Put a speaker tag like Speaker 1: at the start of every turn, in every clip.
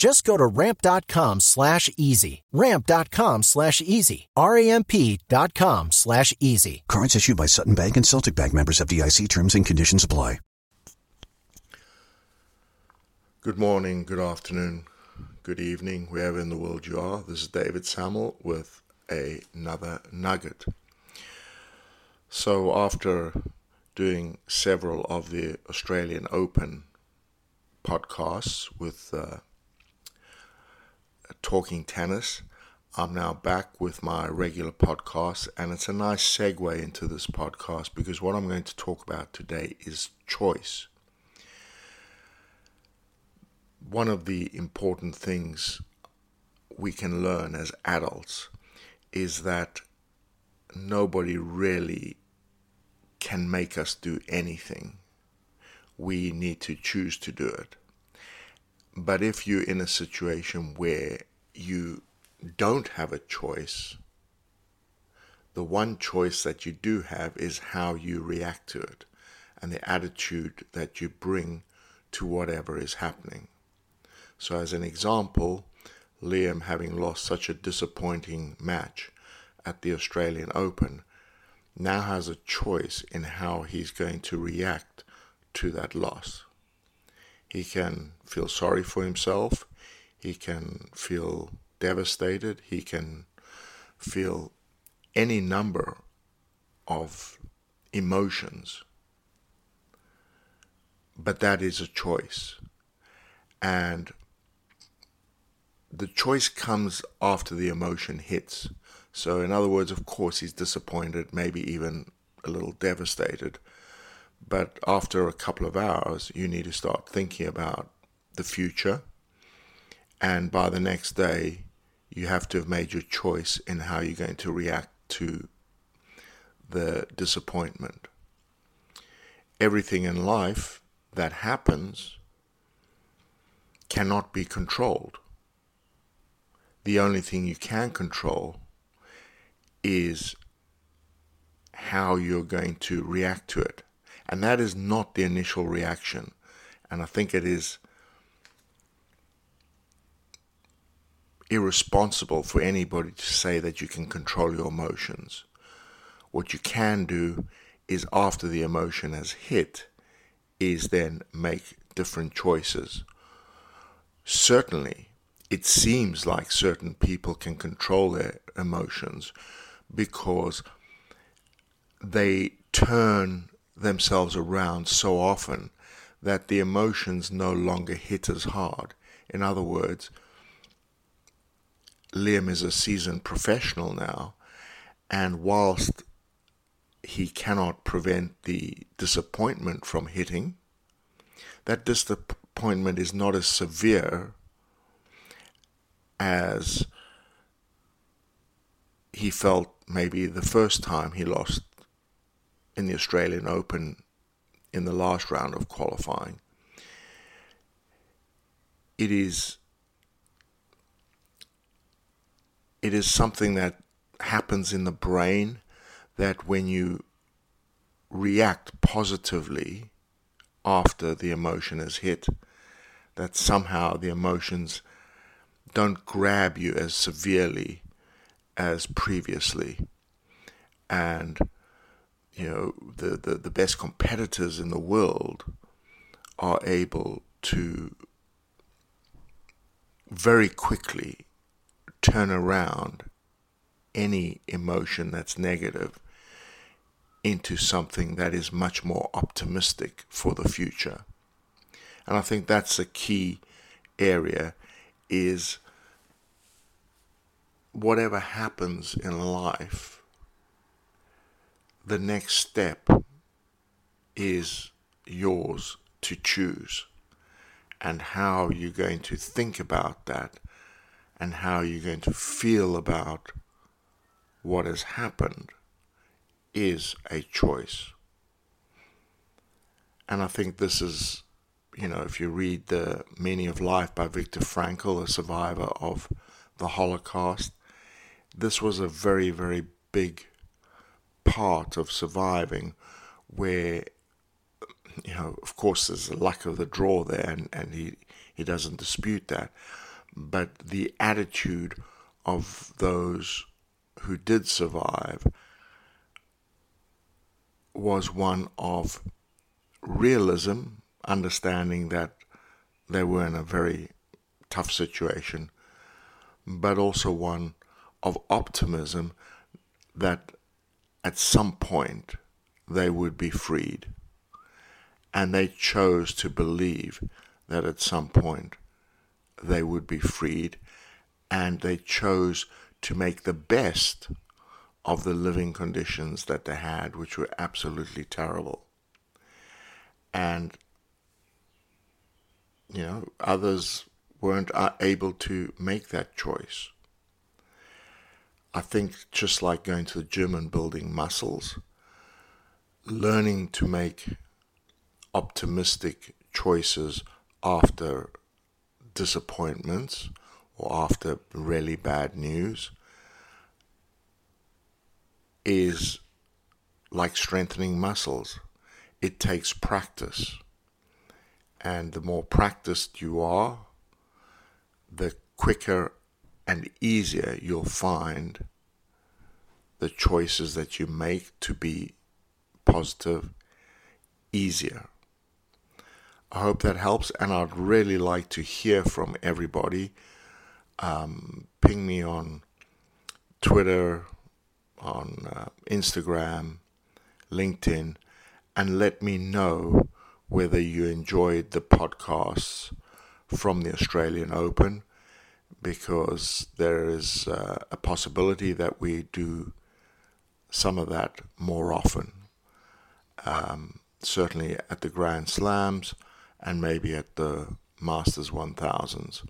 Speaker 1: Just go to ramp.com slash easy. Ramp.com slash easy. R-A-M-P dot com slash easy.
Speaker 2: Cards issued by Sutton Bank and Celtic Bank members FDIC terms and conditions apply.
Speaker 3: Good morning, good afternoon, good evening, wherever in the world you are. This is David Samuel with another nugget. So after doing several of the Australian Open podcasts with uh, Talking Tennis. I'm now back with my regular podcast, and it's a nice segue into this podcast because what I'm going to talk about today is choice. One of the important things we can learn as adults is that nobody really can make us do anything. We need to choose to do it. But if you're in a situation where you don't have a choice, the one choice that you do have is how you react to it and the attitude that you bring to whatever is happening. So, as an example, Liam having lost such a disappointing match at the Australian Open now has a choice in how he's going to react to that loss. He can feel sorry for himself. He can feel devastated. He can feel any number of emotions. But that is a choice. And the choice comes after the emotion hits. So, in other words, of course, he's disappointed, maybe even a little devastated. But after a couple of hours, you need to start thinking about the future. And by the next day, you have to have made your choice in how you're going to react to the disappointment. Everything in life that happens cannot be controlled. The only thing you can control is how you're going to react to it. And that is not the initial reaction. And I think it is irresponsible for anybody to say that you can control your emotions. What you can do is after the emotion has hit, is then make different choices. Certainly, it seems like certain people can control their emotions because they turn themselves around so often that the emotions no longer hit as hard. In other words, Liam is a seasoned professional now, and whilst he cannot prevent the disappointment from hitting, that disappointment is not as severe as he felt maybe the first time he lost in the Australian Open in the last round of qualifying. It is it is something that happens in the brain that when you react positively after the emotion is hit, that somehow the emotions don't grab you as severely as previously. And you know, the, the, the best competitors in the world are able to very quickly turn around any emotion that's negative into something that is much more optimistic for the future. And I think that's a key area is whatever happens in life, the next step is yours to choose. And how you're going to think about that and how you're going to feel about what has happened is a choice. And I think this is, you know, if you read The Meaning of Life by Viktor Frankl, a survivor of the Holocaust, this was a very, very big part of surviving where, you know, of course, there's a luck of the draw there, and, and he, he doesn't dispute that. But the attitude of those who did survive was one of realism, understanding that they were in a very tough situation, but also one of optimism that at some point they would be freed. And they chose to believe that at some point they would be freed, and they chose to make the best of the living conditions that they had, which were absolutely terrible. And, you know, others weren't able to make that choice. I think just like going to the gym and building muscles, learning to make optimistic choices after disappointments or after really bad news is like strengthening muscles. It takes practice. And the more practiced you are, the quicker and easier you'll find the choices that you make to be positive easier. I hope that helps, and I'd really like to hear from everybody. Um, ping me on Twitter, on uh, Instagram, LinkedIn, and let me know whether you enjoyed the podcasts from the Australian Open because there is uh, a possibility that we do some of that more often. Um, certainly at the Grand Slams and maybe at the Masters 1000s.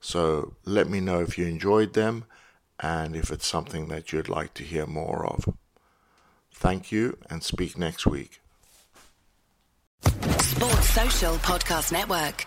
Speaker 3: So let me know if you enjoyed them and if it's something that you'd like to hear more of. Thank you and speak next week.
Speaker 4: Sports Social Podcast Network.